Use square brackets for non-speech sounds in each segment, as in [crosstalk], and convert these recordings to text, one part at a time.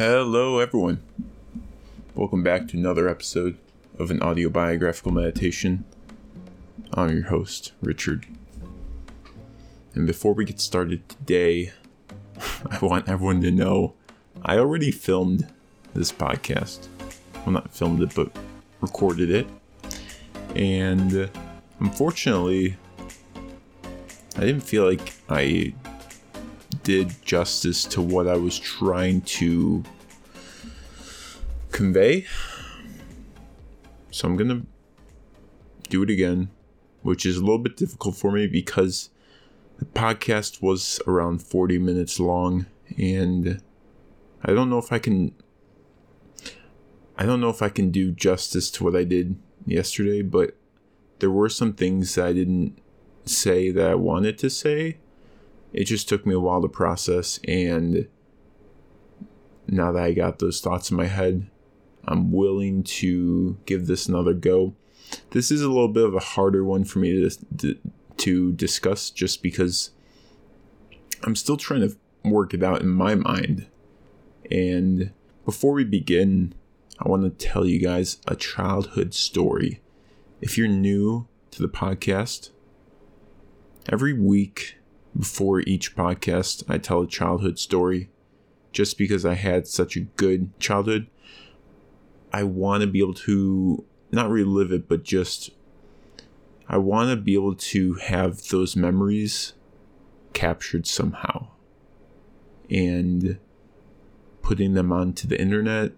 Hello, everyone. Welcome back to another episode of an autobiographical meditation. I'm your host, Richard. And before we get started today, [laughs] I want everyone to know I already filmed this podcast. Well, not filmed it, but recorded it. And uh, unfortunately, I didn't feel like I did justice to what I was trying to convey. So I'm going to do it again, which is a little bit difficult for me because the podcast was around 40 minutes long and I don't know if I can I don't know if I can do justice to what I did yesterday, but there were some things that I didn't say that I wanted to say it just took me a while to process and now that I got those thoughts in my head, I'm willing to give this another go. This is a little bit of a harder one for me to to discuss just because I'm still trying to work it out in my mind. And before we begin, I want to tell you guys a childhood story. If you're new to the podcast, every week before each podcast, I tell a childhood story just because I had such a good childhood. I want to be able to not relive it, but just I want to be able to have those memories captured somehow. And putting them onto the internet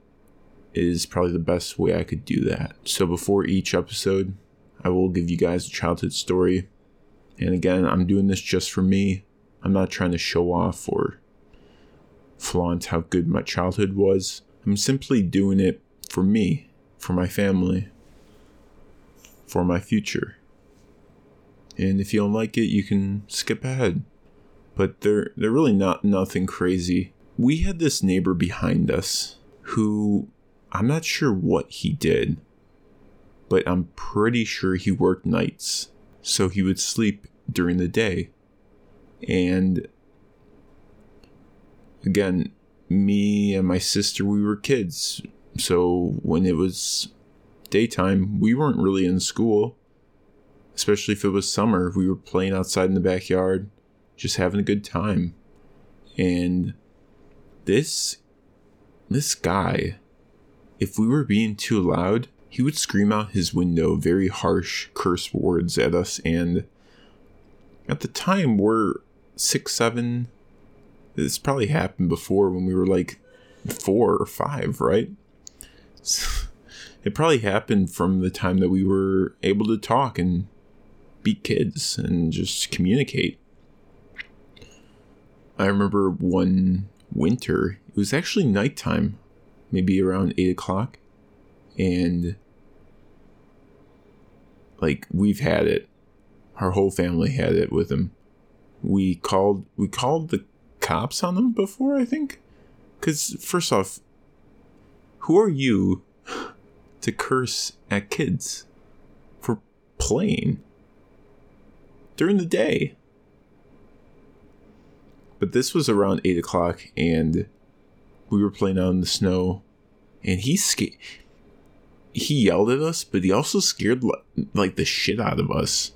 is probably the best way I could do that. So before each episode, I will give you guys a childhood story and again, I'm doing this just for me. I'm not trying to show off or flaunt how good my childhood was. I'm simply doing it for me, for my family, for my future. And if you don't like it, you can skip ahead. But they're they're really not nothing crazy. We had this neighbor behind us who I'm not sure what he did, but I'm pretty sure he worked nights so he would sleep during the day. And again, me and my sister, we were kids. So when it was daytime, we weren't really in school, especially if it was summer. We were playing outside in the backyard, just having a good time. And this this guy, if we were being too loud, he would scream out his window very harsh curse words at us. And at the time, we're six, seven. This probably happened before when we were like four or five, right? [laughs] it probably happened from the time that we were able to talk and be kids and just communicate. I remember one winter, it was actually nighttime, maybe around eight o'clock, and like we've had it. Our whole family had it with him. We called we called the cops on him before, I think. Cuz first off, who are you to curse at kids for playing during the day? But this was around eight o'clock, and we were playing out in the snow, and he scared he yelled at us, but he also scared like the shit out of us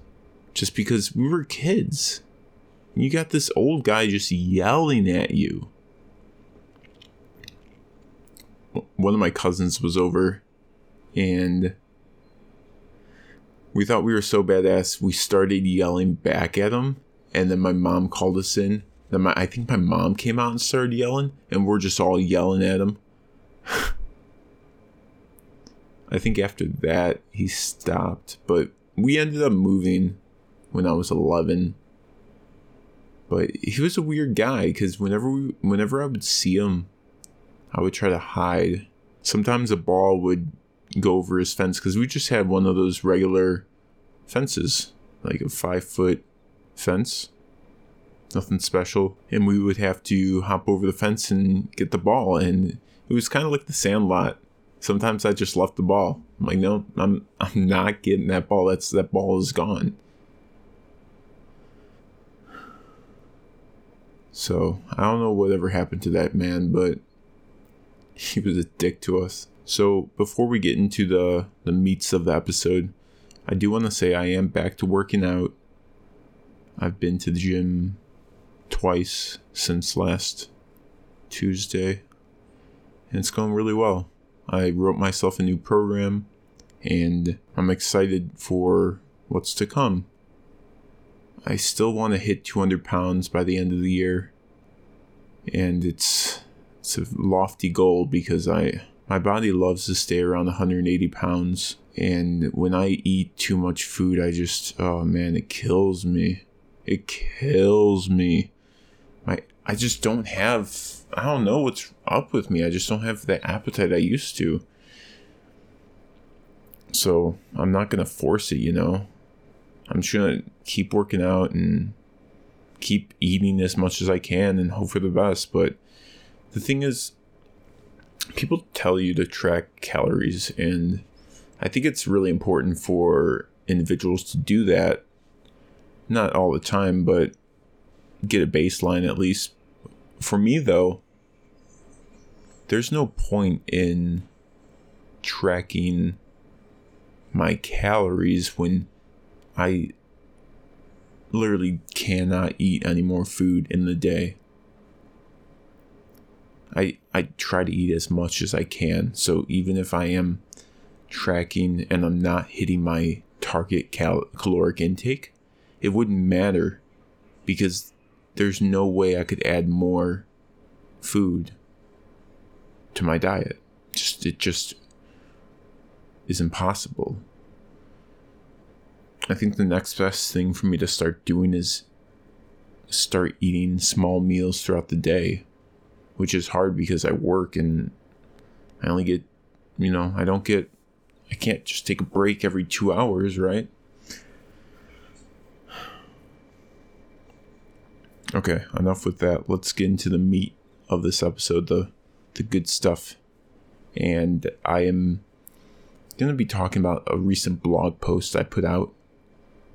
just because we were kids. You got this old guy just yelling at you. One of my cousins was over and we thought we were so badass, we started yelling back at him. And then my mom called us in. Then my, I think my mom came out and started yelling, and we're just all yelling at him. [laughs] I think after that he stopped, but we ended up moving when I was 11. But he was a weird guy because whenever we, whenever I would see him, I would try to hide. Sometimes a ball would go over his fence because we just had one of those regular fences, like a five foot fence, nothing special. And we would have to hop over the fence and get the ball, and it was kind of like the Sandlot Sometimes I just left the ball. I'm like, no, I'm I'm not getting that ball. That's that ball is gone. So I don't know whatever happened to that man, but he was a dick to us. So before we get into the the meats of the episode, I do want to say I am back to working out. I've been to the gym twice since last Tuesday, and it's going really well. I wrote myself a new program, and I'm excited for what's to come. I still want to hit 200 pounds by the end of the year, and it's it's a lofty goal because I my body loves to stay around 180 pounds, and when I eat too much food, I just oh man, it kills me. It kills me. I just don't have I don't know what's up with me. I just don't have the appetite I used to. So I'm not gonna force it, you know. I'm just gonna keep working out and keep eating as much as I can and hope for the best. But the thing is, people tell you to track calories, and I think it's really important for individuals to do that. Not all the time, but get a baseline at least. For me, though, there's no point in tracking my calories when I literally cannot eat any more food in the day. I I try to eat as much as I can. So even if I am tracking and I'm not hitting my target cal- caloric intake, it wouldn't matter because there's no way I could add more food to my diet. Just it just is impossible. I think the next best thing for me to start doing is start eating small meals throughout the day, which is hard because I work and I only get, you know, I don't get, I can't just take a break every two hours, right? Okay, enough with that. Let's get into the meat of this episode, the the good stuff. And I am going to be talking about a recent blog post I put out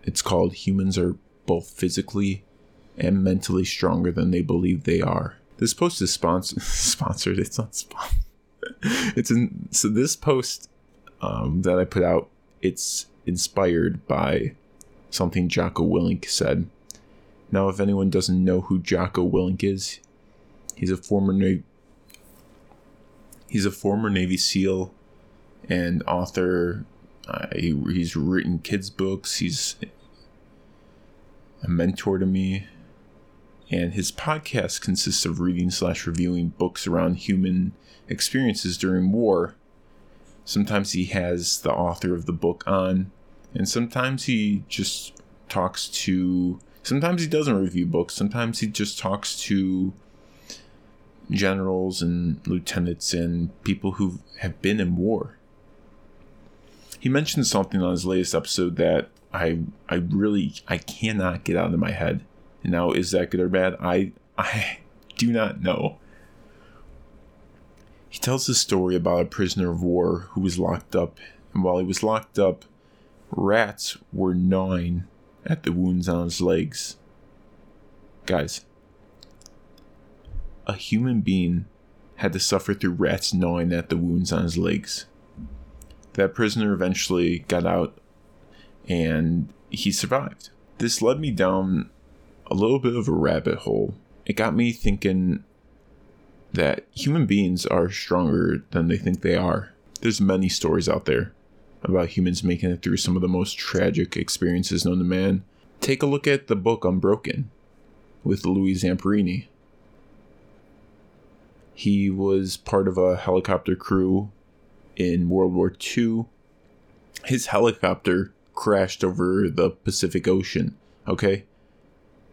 it's called Humans Are Both Physically and Mentally Stronger Than They Believe They Are. This post is sponsor- [laughs] sponsored. It's not sponsored. [laughs] it's in. So this post um, that I put out, it's inspired by something Jocko Willink said. Now, if anyone doesn't know who Jocko Willink is, he's a former Navy he's a former Navy SEAL and author uh, he, he's written kids' books. He's a mentor to me. And his podcast consists of reading slash reviewing books around human experiences during war. Sometimes he has the author of the book on, and sometimes he just talks to. Sometimes he doesn't review books. Sometimes he just talks to generals and lieutenants and people who have been in war he mentioned something on his latest episode that I I really I cannot get out of my head. Now is that good or bad? I I [laughs] do not know. He tells the story about a prisoner of war who was locked up, and while he was locked up, rats were gnawing at the wounds on his legs. Guys, a human being had to suffer through rats gnawing at the wounds on his legs that prisoner eventually got out and he survived. This led me down a little bit of a rabbit hole. It got me thinking that human beings are stronger than they think they are. There's many stories out there about humans making it through some of the most tragic experiences known to man. Take a look at the book Unbroken with Louis Zamperini. He was part of a helicopter crew in World War II. His helicopter crashed over the Pacific Ocean, okay?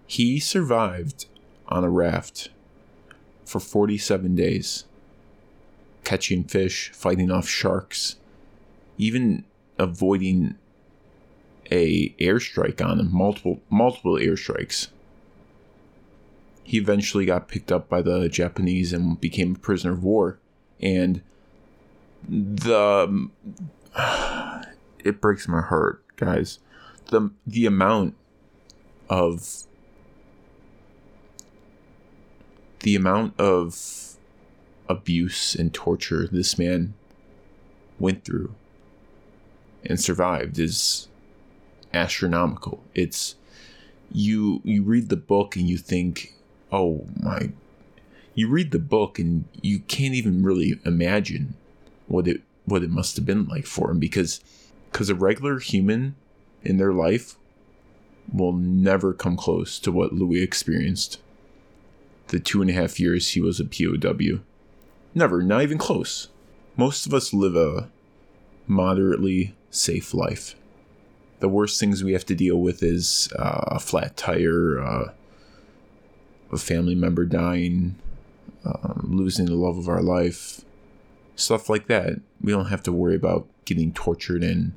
He survived on a raft for 47 days, catching fish, fighting off sharks, even avoiding a airstrike on him, multiple multiple airstrikes. He eventually got picked up by the Japanese and became a prisoner of war. And the [sighs] it breaks my heart, guys. The the amount of the amount of abuse and torture this man went through and survived is astronomical. It's you you read the book and you think, "Oh my." You read the book and you can't even really imagine what it what it must have been like for him because because a regular human in their life will never come close to what Louis experienced the two and a half years he was a POW. Never, not even close. Most of us live a moderately safe life. The worst things we have to deal with is uh, a flat tire, uh, a family member dying, uh, losing the love of our life, stuff like that. We don't have to worry about getting tortured and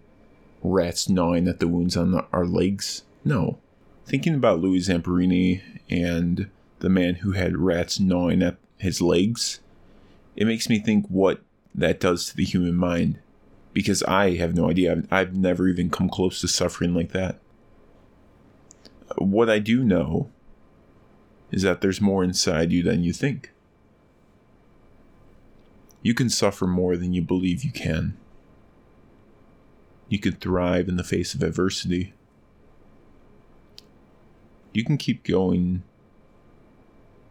rats gnawing at the wounds on the, our legs. No. Thinking about Louis Zamperini and the man who had rats gnawing at his legs, it makes me think what that does to the human mind. Because I have no idea. I've, I've never even come close to suffering like that. What I do know is that there's more inside you than you think. You can suffer more than you believe you can. You can thrive in the face of adversity. You can keep going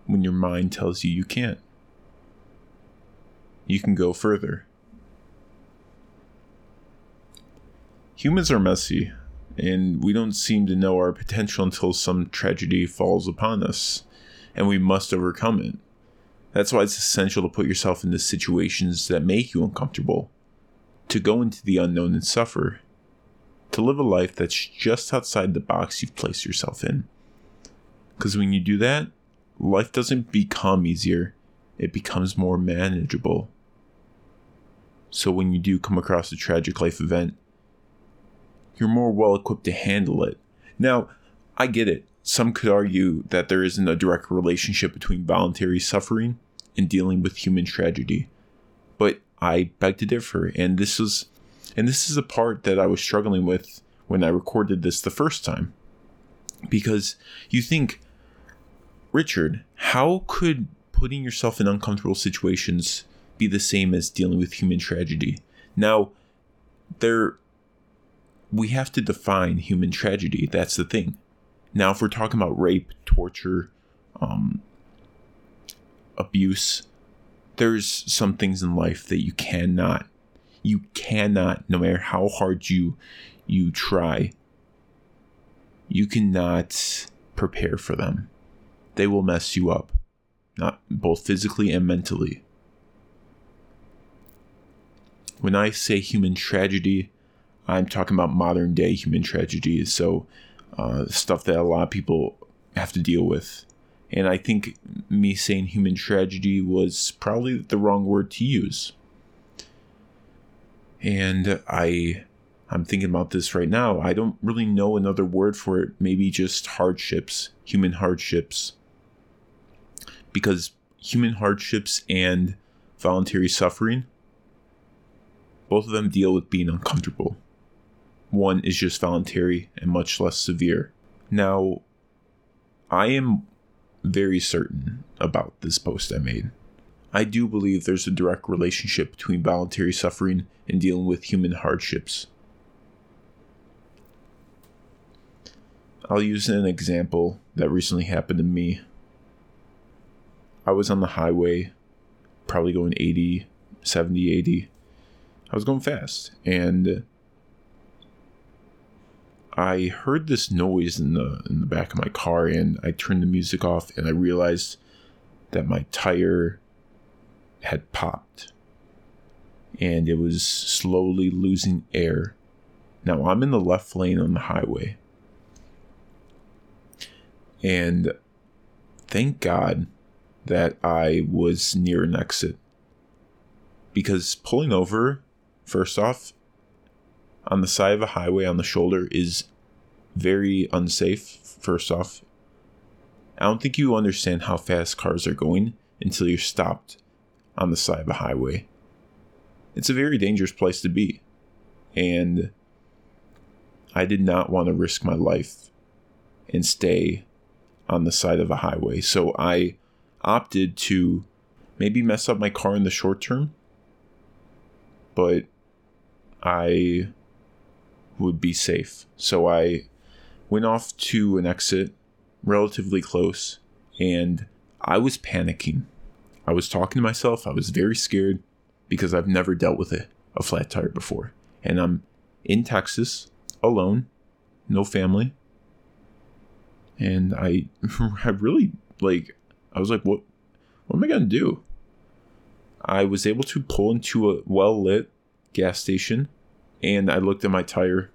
when your mind tells you you can't. You can go further. Humans are messy, and we don't seem to know our potential until some tragedy falls upon us, and we must overcome it. That's why it's essential to put yourself into situations that make you uncomfortable, to go into the unknown and suffer, to live a life that's just outside the box you've placed yourself in. Because when you do that, life doesn't become easier, it becomes more manageable. So when you do come across a tragic life event, you're more well equipped to handle it. Now, I get it. Some could argue that there isn't a direct relationship between voluntary suffering and dealing with human tragedy. But I beg to differ, and this was and this is a part that I was struggling with when I recorded this the first time. Because you think, Richard, how could putting yourself in uncomfortable situations be the same as dealing with human tragedy? Now, there we have to define human tragedy. That's the thing. Now, if we're talking about rape, torture, um, abuse, there's some things in life that you cannot, you cannot, no matter how hard you you try, you cannot prepare for them. They will mess you up, not both physically and mentally. When I say human tragedy, I'm talking about modern day human tragedies. So, uh, stuff that a lot of people have to deal with. And I think me saying human tragedy was probably the wrong word to use. And I I'm thinking about this right now. I don't really know another word for it. Maybe just hardships, human hardships. Because human hardships and voluntary suffering, both of them deal with being uncomfortable. One is just voluntary and much less severe. Now, I am very certain about this post I made. I do believe there's a direct relationship between voluntary suffering and dealing with human hardships. I'll use an example that recently happened to me. I was on the highway, probably going 80, 70, 80. I was going fast, and I heard this noise in the in the back of my car and I turned the music off and I realized that my tire had popped and it was slowly losing air. Now I'm in the left lane on the highway. And thank God that I was near an exit. Because pulling over, first off, on the side of a highway on the shoulder is very unsafe, first off. I don't think you understand how fast cars are going until you're stopped on the side of a highway. It's a very dangerous place to be. And I did not want to risk my life and stay on the side of a highway. So I opted to maybe mess up my car in the short term, but I would be safe. So I went off to an exit relatively close and I was panicking. I was talking to myself. I was very scared because I've never dealt with a, a flat tire before. And I'm in Texas alone, no family. And I [laughs] I really like I was like what what am I going to do? I was able to pull into a well lit gas station and I looked at my tire.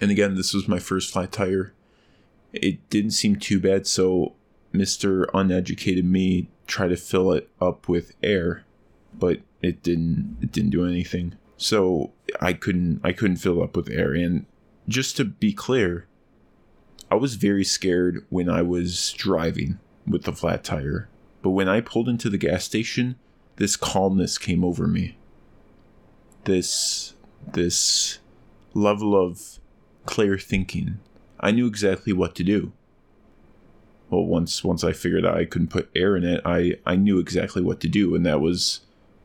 And again, this was my first flat tire. It didn't seem too bad, so Mr. Uneducated me tried to fill it up with air, but it didn't it didn't do anything. So I couldn't I couldn't fill up with air and just to be clear, I was very scared when I was driving with the flat tire. But when I pulled into the gas station, this calmness came over me. This this level of clear thinking. I knew exactly what to do. Well, once once I figured out I couldn't put air in it, I I knew exactly what to do, and that was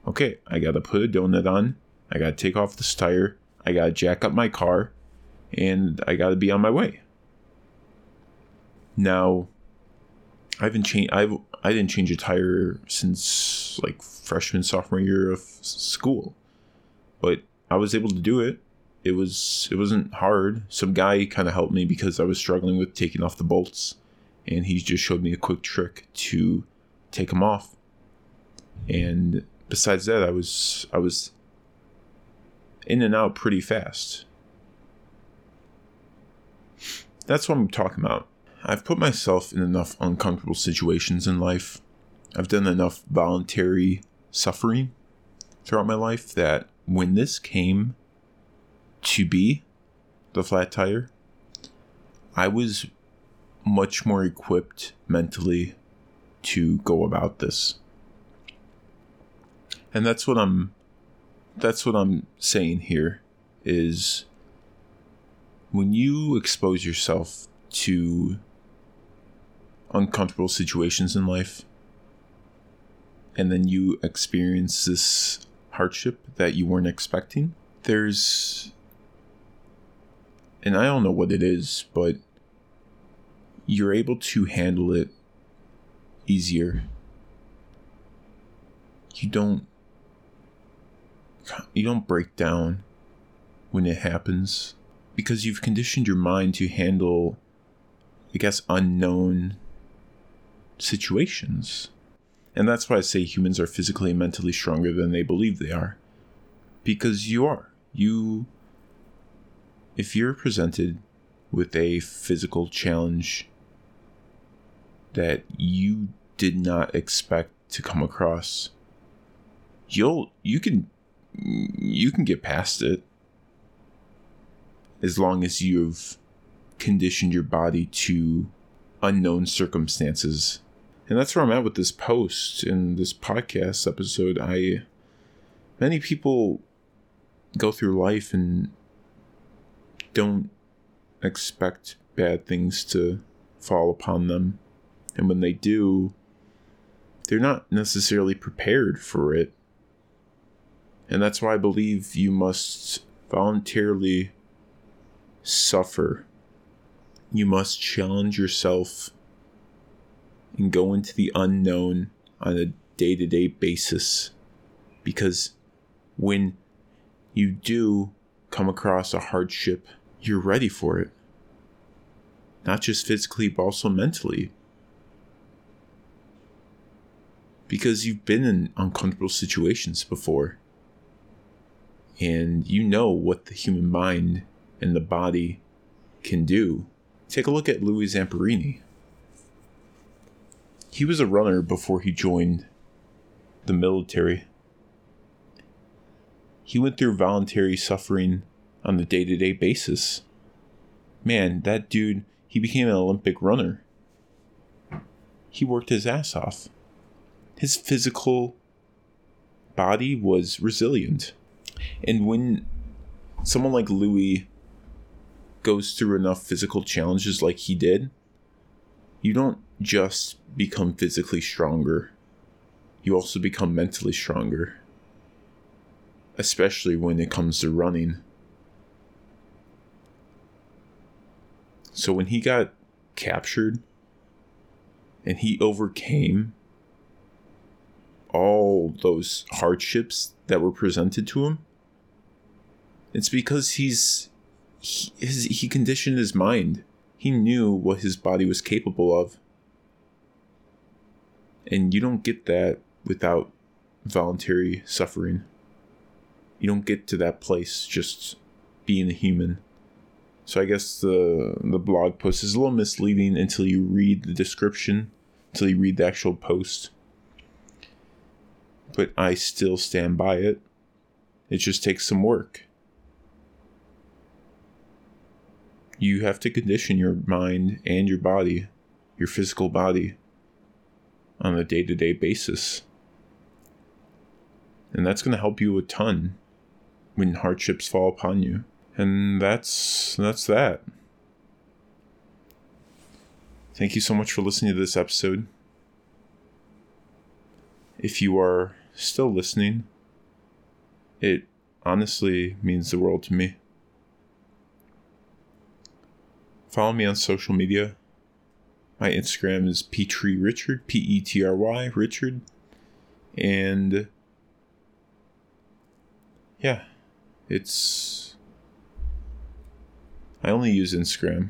okay. I got to put a donut on. I got to take off this tire. I got to jack up my car, and I got to be on my way. Now, I haven't changed. I've I didn't change a tire since like freshman sophomore year of school, but I was able to do it. It was it wasn't hard. Some guy kind of helped me because I was struggling with taking off the bolts, and he just showed me a quick trick to take them off. And besides that, I was I was in and out pretty fast. That's what I'm talking about. I've put myself in enough uncomfortable situations in life. I've done enough voluntary suffering throughout my life that when this came to be the flat tire, I was much more equipped mentally to go about this. And that's what I'm that's what I'm saying here is when you expose yourself to uncomfortable situations in life and then you experience this hardship that you weren't expecting. There's, and I don't know what it is, but you're able to handle it easier. You don't, you don't break down when it happens because you've conditioned your mind to handle, I guess, unknown situations. And that's why I say humans are physically and mentally stronger than they believe they are. Because you are. You. If you're presented with a physical challenge that you did not expect to come across, you'll. You can. You can get past it. As long as you've conditioned your body to unknown circumstances and that's where I'm at with this post in this podcast episode. I many people go through life and don't expect bad things to fall upon them. And when they do, they're not necessarily prepared for it. And that's why I believe you must voluntarily suffer. You must challenge yourself and go into the unknown on a day to day basis. Because when you do come across a hardship, you're ready for it. Not just physically, but also mentally. Because you've been in uncomfortable situations before. And you know what the human mind and the body can do. Take a look at Louis Zamperini he was a runner before he joined the military. He went through voluntary suffering on a day to day basis. Man, that dude, he became an Olympic runner. He worked his ass off. His physical body was resilient. And when someone like Louis goes through enough physical challenges like he did, you don't just become physically stronger. you also become mentally stronger, especially when it comes to running. So when he got captured and he overcame all those hardships that were presented to him, it's because he's he, his, he conditioned his mind. He knew what his body was capable of. And you don't get that without voluntary suffering. You don't get to that place just being a human. So I guess the the blog post is a little misleading until you read the description, until you read the actual post. But I still stand by it. It just takes some work. You have to condition your mind and your body, your physical body, on a day to day basis. And that's going to help you a ton when hardships fall upon you. And that's that's that. Thank you so much for listening to this episode. If you are still listening, it honestly means the world to me. Follow me on social media. My Instagram is Petry Richard, P E T R Y Richard. And yeah, it's. I only use Instagram.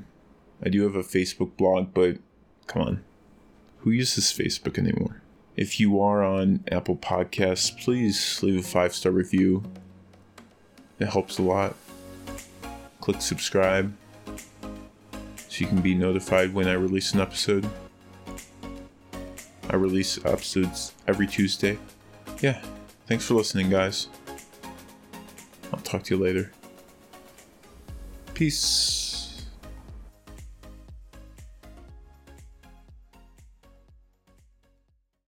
I do have a Facebook blog, but come on. Who uses Facebook anymore? If you are on Apple Podcasts, please leave a five star review. It helps a lot. Click subscribe so you can be notified when I release an episode. I release episodes every Tuesday. Yeah, thanks for listening, guys. I'll talk to you later. Peace.